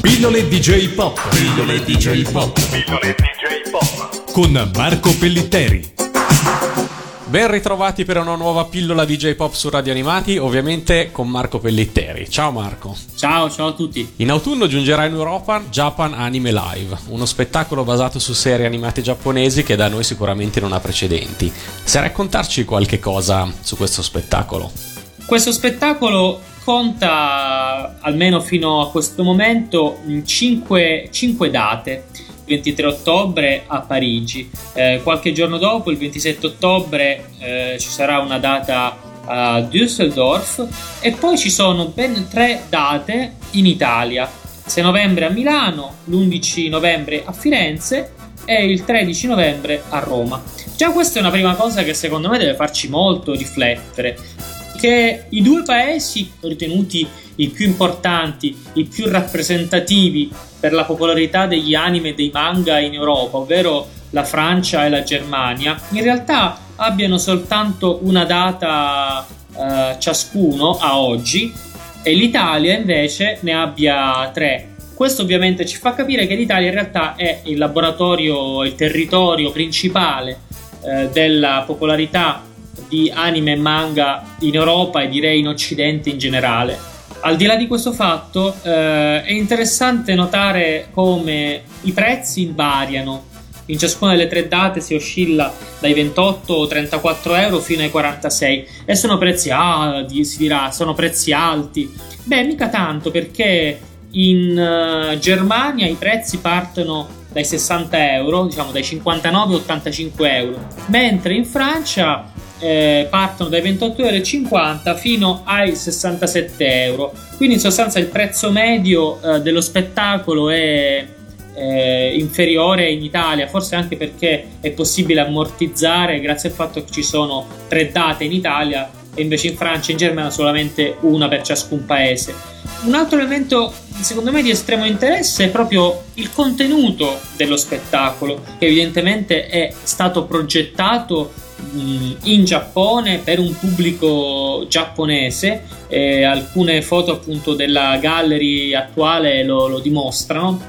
Pillole DJ Pop. Pillole DJ Pop. Pillole DJ Pop. Con Marco Pellitteri. Ben ritrovati per una nuova pillola DJ Pop su Radio Animati, ovviamente con Marco Pellitteri. Ciao Marco. Ciao, ciao a tutti. In autunno giungerà in Europa Japan Anime Live, uno spettacolo basato su serie animate giapponesi che da noi sicuramente non ha precedenti. Sai raccontarci qualche cosa su questo spettacolo? Questo spettacolo conta, almeno fino a questo momento, 5 date. 23 ottobre a Parigi. Eh, qualche giorno dopo, il 27 ottobre, eh, ci sarà una data a Düsseldorf e poi ci sono ben tre date in Italia. 6 novembre a Milano, l'11 novembre a Firenze e il 13 novembre a Roma. Già questa è una prima cosa che secondo me deve farci molto riflettere, che i due paesi ritenuti i più importanti, i più rappresentativi per la popolarità degli anime e dei manga in Europa, ovvero la Francia e la Germania, in realtà abbiano soltanto una data eh, ciascuno a oggi e l'Italia invece ne abbia tre. Questo ovviamente ci fa capire che l'Italia in realtà è il laboratorio, il territorio principale eh, della popolarità di anime e manga in Europa e direi in Occidente in generale. Al di là di questo fatto, eh, è interessante notare come i prezzi variano. In ciascuna delle tre date si oscilla dai 28 o 34 euro fino ai 46 e sono prezzi, ah, si dirà, sono prezzi alti. Beh, mica tanto perché in uh, Germania i prezzi partono dai 60 euro, diciamo dai 59-85 euro, mentre in Francia eh, partono dai 28,50 euro fino ai 67 euro. Quindi in sostanza il prezzo medio eh, dello spettacolo è eh, inferiore in Italia, forse anche perché è possibile ammortizzare grazie al fatto che ci sono tre date in Italia e invece in Francia e in Germania solamente una per ciascun paese. Un altro elemento secondo me di estremo interesse è proprio il contenuto dello spettacolo, che evidentemente è stato progettato in Giappone per un pubblico giapponese. Eh, alcune foto appunto della gallery attuale lo, lo dimostrano.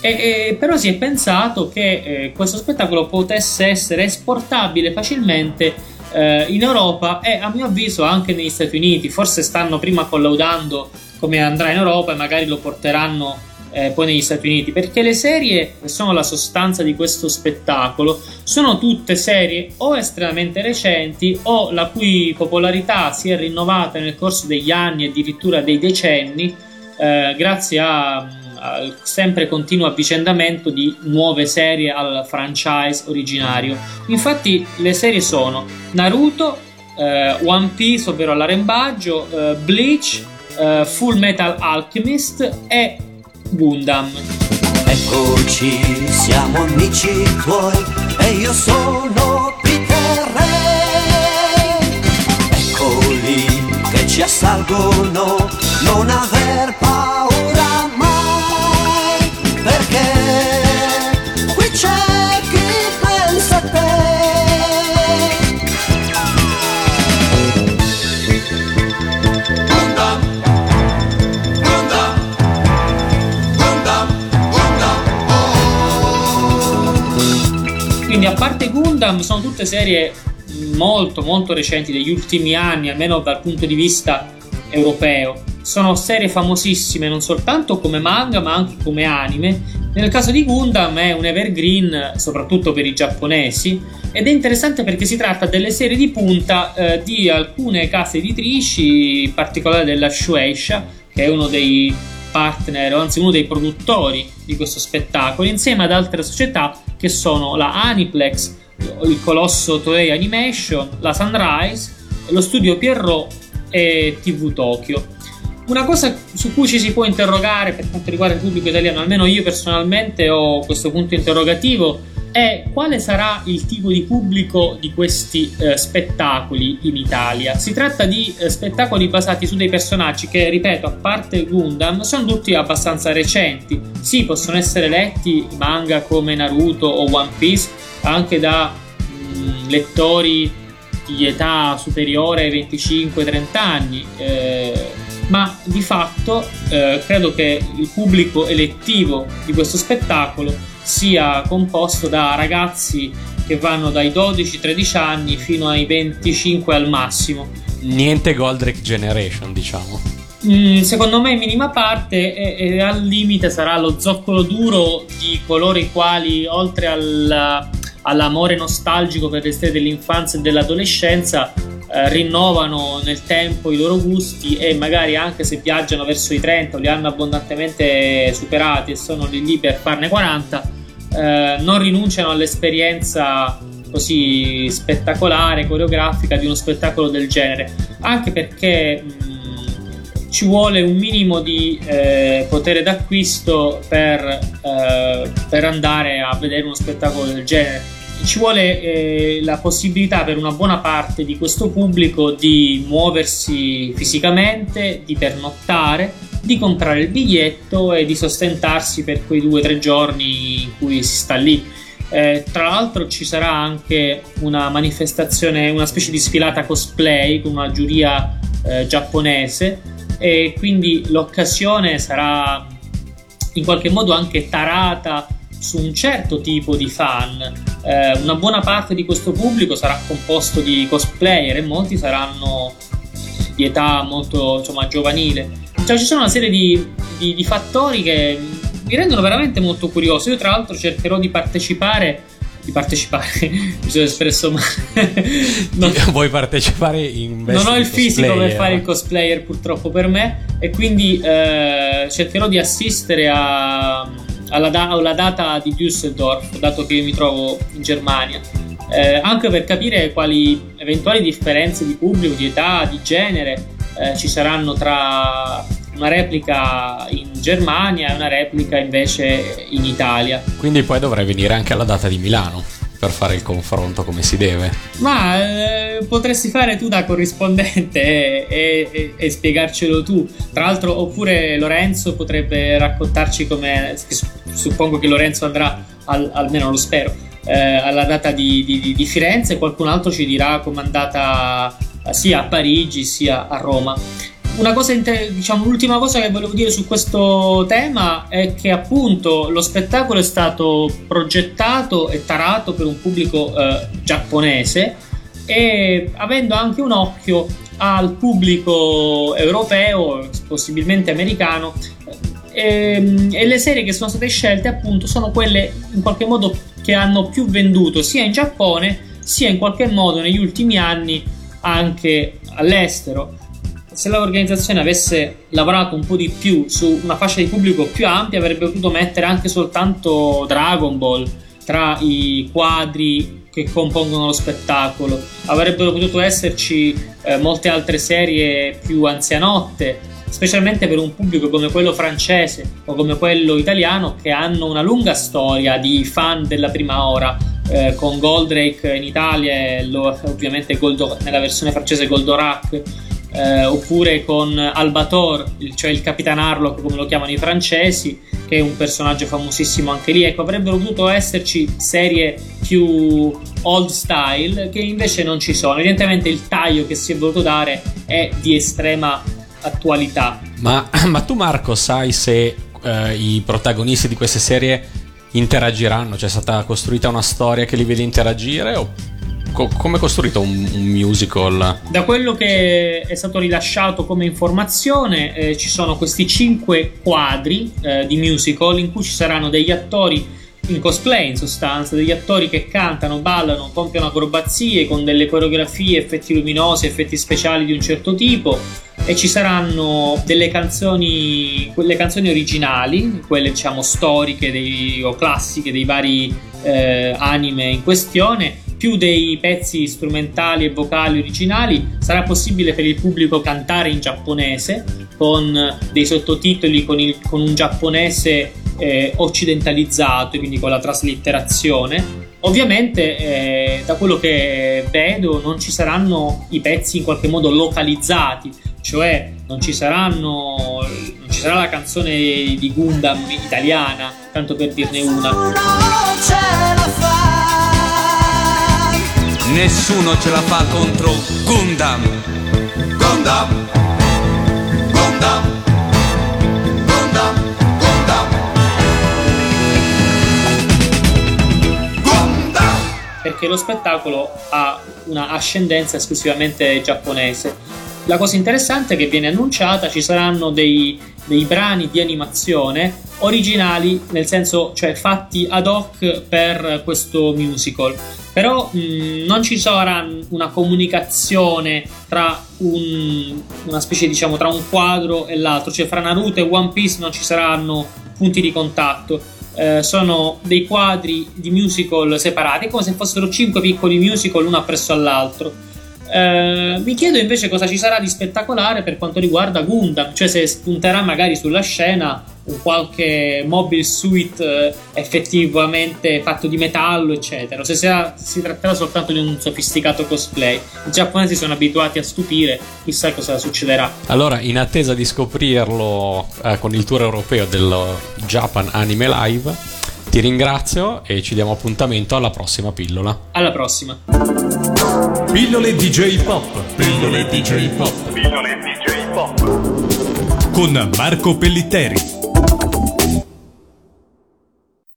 E, e, però si è pensato che eh, questo spettacolo potesse essere esportabile facilmente eh, in Europa e a mio avviso anche negli Stati Uniti. Forse stanno prima collaudando come andrà in Europa e magari lo porteranno eh, poi negli Stati Uniti, perché le serie che sono la sostanza di questo spettacolo sono tutte serie o estremamente recenti o la cui popolarità si è rinnovata nel corso degli anni addirittura dei decenni eh, grazie a, al sempre continuo avvicendamento di nuove serie al franchise originario. Infatti le serie sono Naruto, eh, One Piece, ovvero l'arrembaggio, eh, Bleach, eh, Full Metal Alchemist e Gundam. Eccoci, siamo amici tuoi e io sono Peter Re. Eccoli che ci assalgono, non aver paura Gundam sono tutte serie molto molto recenti degli ultimi anni, almeno dal punto di vista europeo. Sono serie famosissime non soltanto come manga ma anche come anime. Nel caso di Gundam è un evergreen soprattutto per i giapponesi ed è interessante perché si tratta delle serie di punta eh, di alcune case editrici, in particolare della Shueisha, che è uno dei partner, anzi uno dei produttori di questo spettacolo, insieme ad altre società che sono la Aniplex, il colosso Toei Animation, la Sunrise, lo studio Pierrot e TV Tokyo. Una cosa su cui ci si può interrogare per quanto riguarda il pubblico italiano, almeno io personalmente ho questo punto interrogativo, è quale sarà il tipo di pubblico di questi eh, spettacoli in Italia. Si tratta di eh, spettacoli basati su dei personaggi che, ripeto, a parte Gundam, sono tutti abbastanza recenti. Sì, possono essere letti manga come Naruto o One Piece anche da mh, mm, lettori di età superiore ai 25-30 anni. Eh, ma di fatto eh, credo che il pubblico elettivo di questo spettacolo sia composto da ragazzi che vanno dai 12-13 anni fino ai 25 al massimo. Niente Goldrake Generation, diciamo. Mm, secondo me in minima parte e, e, al limite sarà lo zoccolo duro di coloro i quali oltre al, all'amore nostalgico per le storie dell'infanzia e dell'adolescenza eh, rinnovano nel tempo i loro gusti e magari anche se viaggiano verso i 30 o li hanno abbondantemente superati e sono lì lì per farne 40 eh, non rinunciano all'esperienza così spettacolare, coreografica di uno spettacolo del genere, anche perché mh, mm, ci vuole un minimo di eh, potere d'acquisto per, eh, per, andare a vedere uno spettacolo del genere. Ci vuole eh, la possibilità per una buona parte di questo pubblico di muoversi fisicamente, di pernottare di comprare il biglietto e di sostentarsi per quei due o tre giorni in cui si sta lì. Eh, tra l'altro ci sarà anche una manifestazione, una specie di sfilata cosplay con una giuria eh, giapponese e quindi l'occasione sarà in qualche modo anche tarata su un certo tipo di fan. Eh, una buona parte di questo pubblico sarà composto di cosplayer e molti saranno di età molto insomma, giovanile. Cioè, ci sono una serie di, di, di fattori che mi rendono veramente molto curioso. Io, tra l'altro, cercherò di partecipare di partecipare mi sono espresso male non, vuoi partecipare in non ho il fisico per fare il cosplayer purtroppo per me e quindi eh, cercherò di assistere a, alla, da- alla, data di Düsseldorf dato che io mi trovo in Germania eh, anche per capire quali eventuali differenze di pubblico, di età, di genere eh, ci saranno tra una replica in Germania e una replica invece in Italia. Quindi poi dovrai venire anche alla data di Milano per fare il confronto come si deve. Ma eh, potresti fare tu da corrispondente e, e, e, spiegarcelo tu. Tra l'altro, oppure Lorenzo potrebbe raccontarci come. Suppongo che Lorenzo andrà, al, almeno lo spero, eh, alla data di, di, di Firenze qualcun altro ci dirà com'è andata sia a Parigi sia a Roma. Una cosa, diciamo, l'ultima cosa che volevo dire su questo tema è che appunto lo spettacolo è stato progettato e tarato per un pubblico eh, giapponese e avendo anche un occhio al pubblico europeo, possibilmente americano, e, ehm, e, le serie che sono state scelte appunto sono quelle in qualche modo che hanno più venduto sia in Giappone sia in qualche modo negli ultimi anni anche all'estero. Se l'organizzazione avesse lavorato un po' di più su una fascia di pubblico più ampia, avrebbe potuto mettere anche soltanto Dragon Ball tra i quadri che compongono lo spettacolo. Avrebbero potuto esserci eh, molte altre serie più anzianotte, specialmente per un pubblico come quello francese o come quello italiano che hanno una lunga storia di fan della prima ora eh, con Goldrake in Italia e ovviamente Goldo, nella versione francese Goldorak eh, oppure con Albator, cioè il Capitan Harlock come lo chiamano i francesi che è un personaggio famosissimo anche lì. Ecco avrebbero potuto esserci serie più old style che invece non ci sono. Evidentemente il taglio che si è voluto dare è di estrema attualità ma, ma tu Marco sai se eh, i protagonisti di queste serie interagiranno? C'è stata costruita una storia che li vede interagire? O co- come è costruito un, un, musical? Da quello che è stato rilasciato come informazione, eh, ci sono questi cinque quadri eh, di musical in cui ci saranno degli attori in cosplay in sostanza, degli attori che cantano, ballano, compiono acrobazie con delle coreografie, effetti luminosi, effetti speciali di un certo tipo e ci saranno delle canzoni, quelle canzoni originali, quelle diciamo storiche dei, o classiche dei vari eh, anime in questione, più dei pezzi strumentali e vocali originali. Sarà possibile per il pubblico cantare in giapponese con dei sottotitoli con, il, con un giapponese eh, occidentalizzato, quindi con la traslitterazione. Ovviamente, eh, da quello che vedo, non ci saranno i pezzi in qualche modo localizzati, cioè non ci saranno non ci sarà la canzone di Gundam italiana tanto per dirne una. Nessuno ce la fa contro Gundam. Gundam. Gundam che lo spettacolo ha una ascendenza esclusivamente giapponese. La cosa interessante è che viene annunciata, ci saranno dei, dei brani di animazione originali, nel senso, cioè fatti ad hoc per questo musical. Però mh, non ci sarà una comunicazione tra un, una specie, diciamo, tra un quadro e l'altro, cioè fra Naruto e One Piece non ci saranno punti di contatto. Eh, sono dei quadri di musical separati, come se fossero cinque piccoli musical uno appresso all'altro. Eh, mi chiedo invece cosa ci sarà di spettacolare per quanto riguarda Gundam, cioè se spunterà magari sulla scena un qualche mobile suit eh, effettivamente fatto di metallo, eccetera, se sarà, si tratterà soltanto di un sofisticato cosplay. I giapponesi sono abituati a stupire, chissà cosa succederà. Allora, in attesa di scoprirlo eh, con il tour europeo dello Japan Anime Live, ti ringrazio e ci diamo appuntamento alla prossima pillola. Alla prossima. Pillole DJ Pop. Pillole DJ Pop. Pillole DJ Pop. Con Marco Pellitteri.